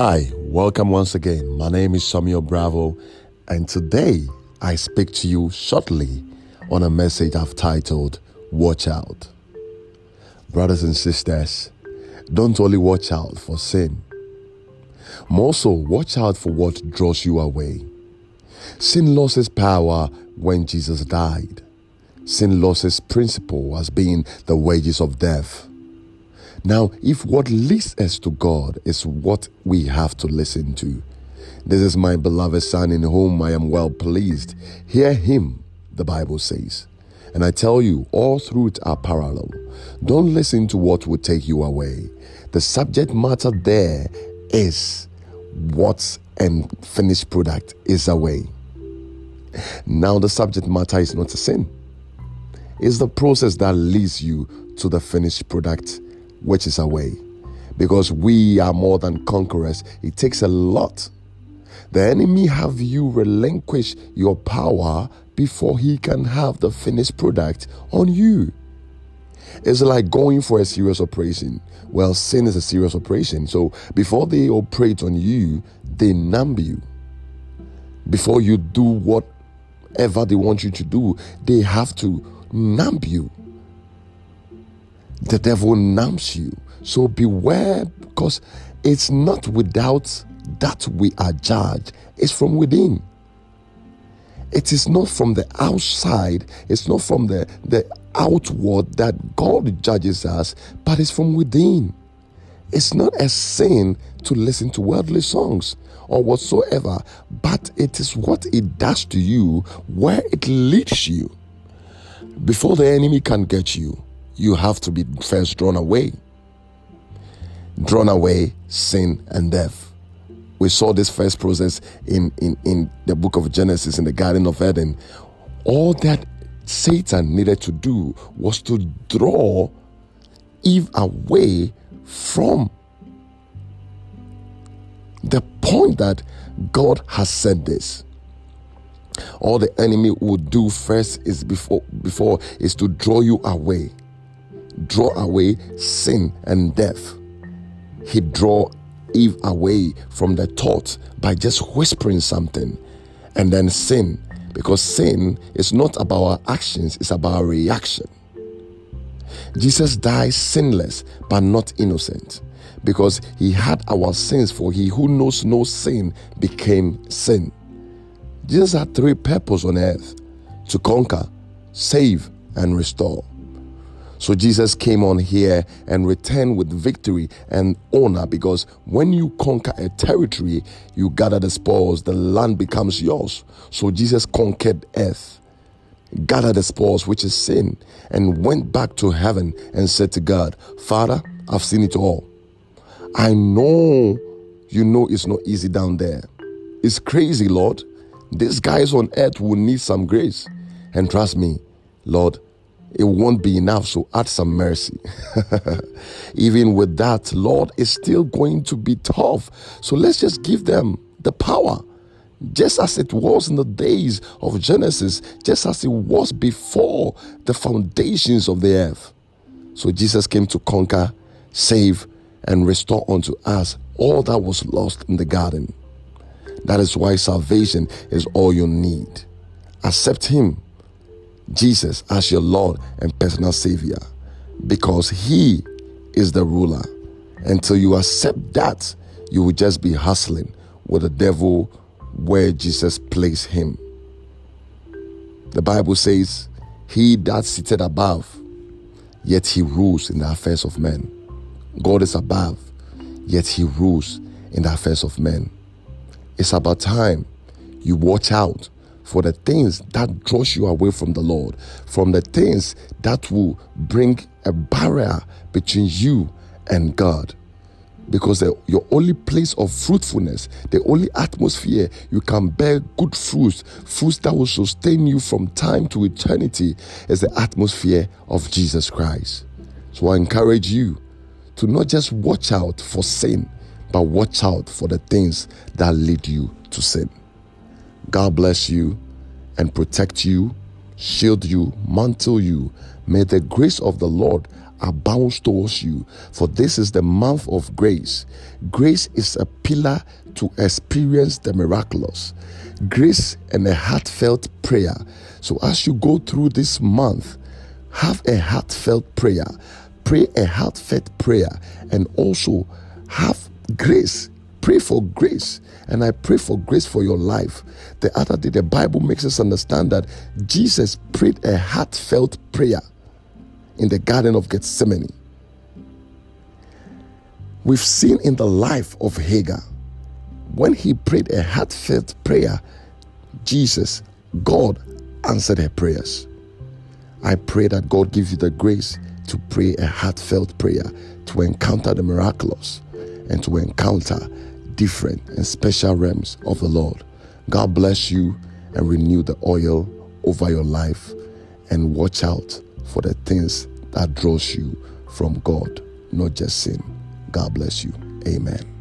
Hi, welcome once again. My name is Samuel Bravo, and today I speak to you shortly on a message I've titled Watch Out. Brothers and sisters, don't only watch out for sin, more so, watch out for what draws you away. Sin lost its power when Jesus died. Sin lost its principle as being the wages of death. Now, if what leads us to God is what we have to listen to, this is my beloved Son in whom I am well pleased. Hear him, the Bible says. And I tell you, all through it are parallel. Don't listen to what will take you away. The subject matter there is what and finished product is away. Now, the subject matter is not a sin, it's the process that leads you to the finished product which is away. Because we are more than conquerors, it takes a lot. The enemy have you relinquish your power before he can have the finished product on you. It's like going for a serious operation. Well, sin is a serious operation. So before they operate on you, they numb you. Before you do whatever they want you to do, they have to numb you. The devil numbs you. So beware because it's not without that we are judged, it's from within. It is not from the outside, it's not from the, the outward that God judges us, but it's from within. It's not a sin to listen to worldly songs or whatsoever, but it is what it does to you, where it leads you. Before the enemy can get you, you have to be first drawn away. Drawn away, sin and death. We saw this first process in, in, in the book of Genesis in the Garden of Eden. All that Satan needed to do was to draw Eve away from the point that God has said this. All the enemy would do first is before before is to draw you away draw away sin and death. He draw Eve away from the thought by just whispering something. And then sin, because sin is not about our actions, it's about our reaction. Jesus died sinless but not innocent because he had our sins, for he who knows no sin became sin. Jesus had three purposes on earth to conquer, save, and restore. So Jesus came on here and returned with victory and honor because when you conquer a territory, you gather the spoils, the land becomes yours. So Jesus conquered earth, gathered the spoils, which is sin, and went back to heaven and said to God, Father, I've seen it all. I know you know it's not easy down there. It's crazy, Lord. These guys on earth will need some grace. And trust me, Lord, it won't be enough. So add some mercy. Even with that, Lord, is still going to be tough. So let's just give them the power. Just as it was in the days of Genesis, just as it was before the foundations of the earth. So Jesus came to conquer, save, and restore unto us all that was lost in the garden. That is why salvation is all you need. Accept Him Jesus as your Lord and personal Savior because He is the ruler. Until you accept that, you will just be hustling with the devil where Jesus placed him. The Bible says, He that sitteth above, yet he rules in the affairs of men. God is above, yet he rules in the affairs of men. It's about time you watch out for the things that draws you away from the Lord, from the things that will bring a barrier between you and God. Because the, your only place of fruitfulness, the only atmosphere you can bear good fruits, fruits that will sustain you from time to eternity, is the atmosphere of Jesus Christ. So I encourage you to not just watch out for sin, but watch out for the things that lead you to sin. God bless you and protect you, shield you, mantle you. May the grace of the Lord abounds towards you. For this is the month of grace. Grace is a pillar to experience the miraculous. Grace and a heartfelt prayer. So as you go through this month, have a heartfelt prayer. Pray a heartfelt prayer and also have grace. Pray for grace. And I pray for grace for your life. The other day, the Bible makes us understand that Jesus prayed a heartfelt prayer in the Garden of Gethsemane. We've seen in the life of Hagar, when he prayed a heartfelt prayer, Jesus, God answered her prayers. I pray that God gives you the grace to pray a heartfelt prayer, to encounter the miraculous, and to encounter different and special realms of the Lord. God bless you and renew the oil over your life and watch out for the things that draws you from God, not just sin. God bless you. Amen.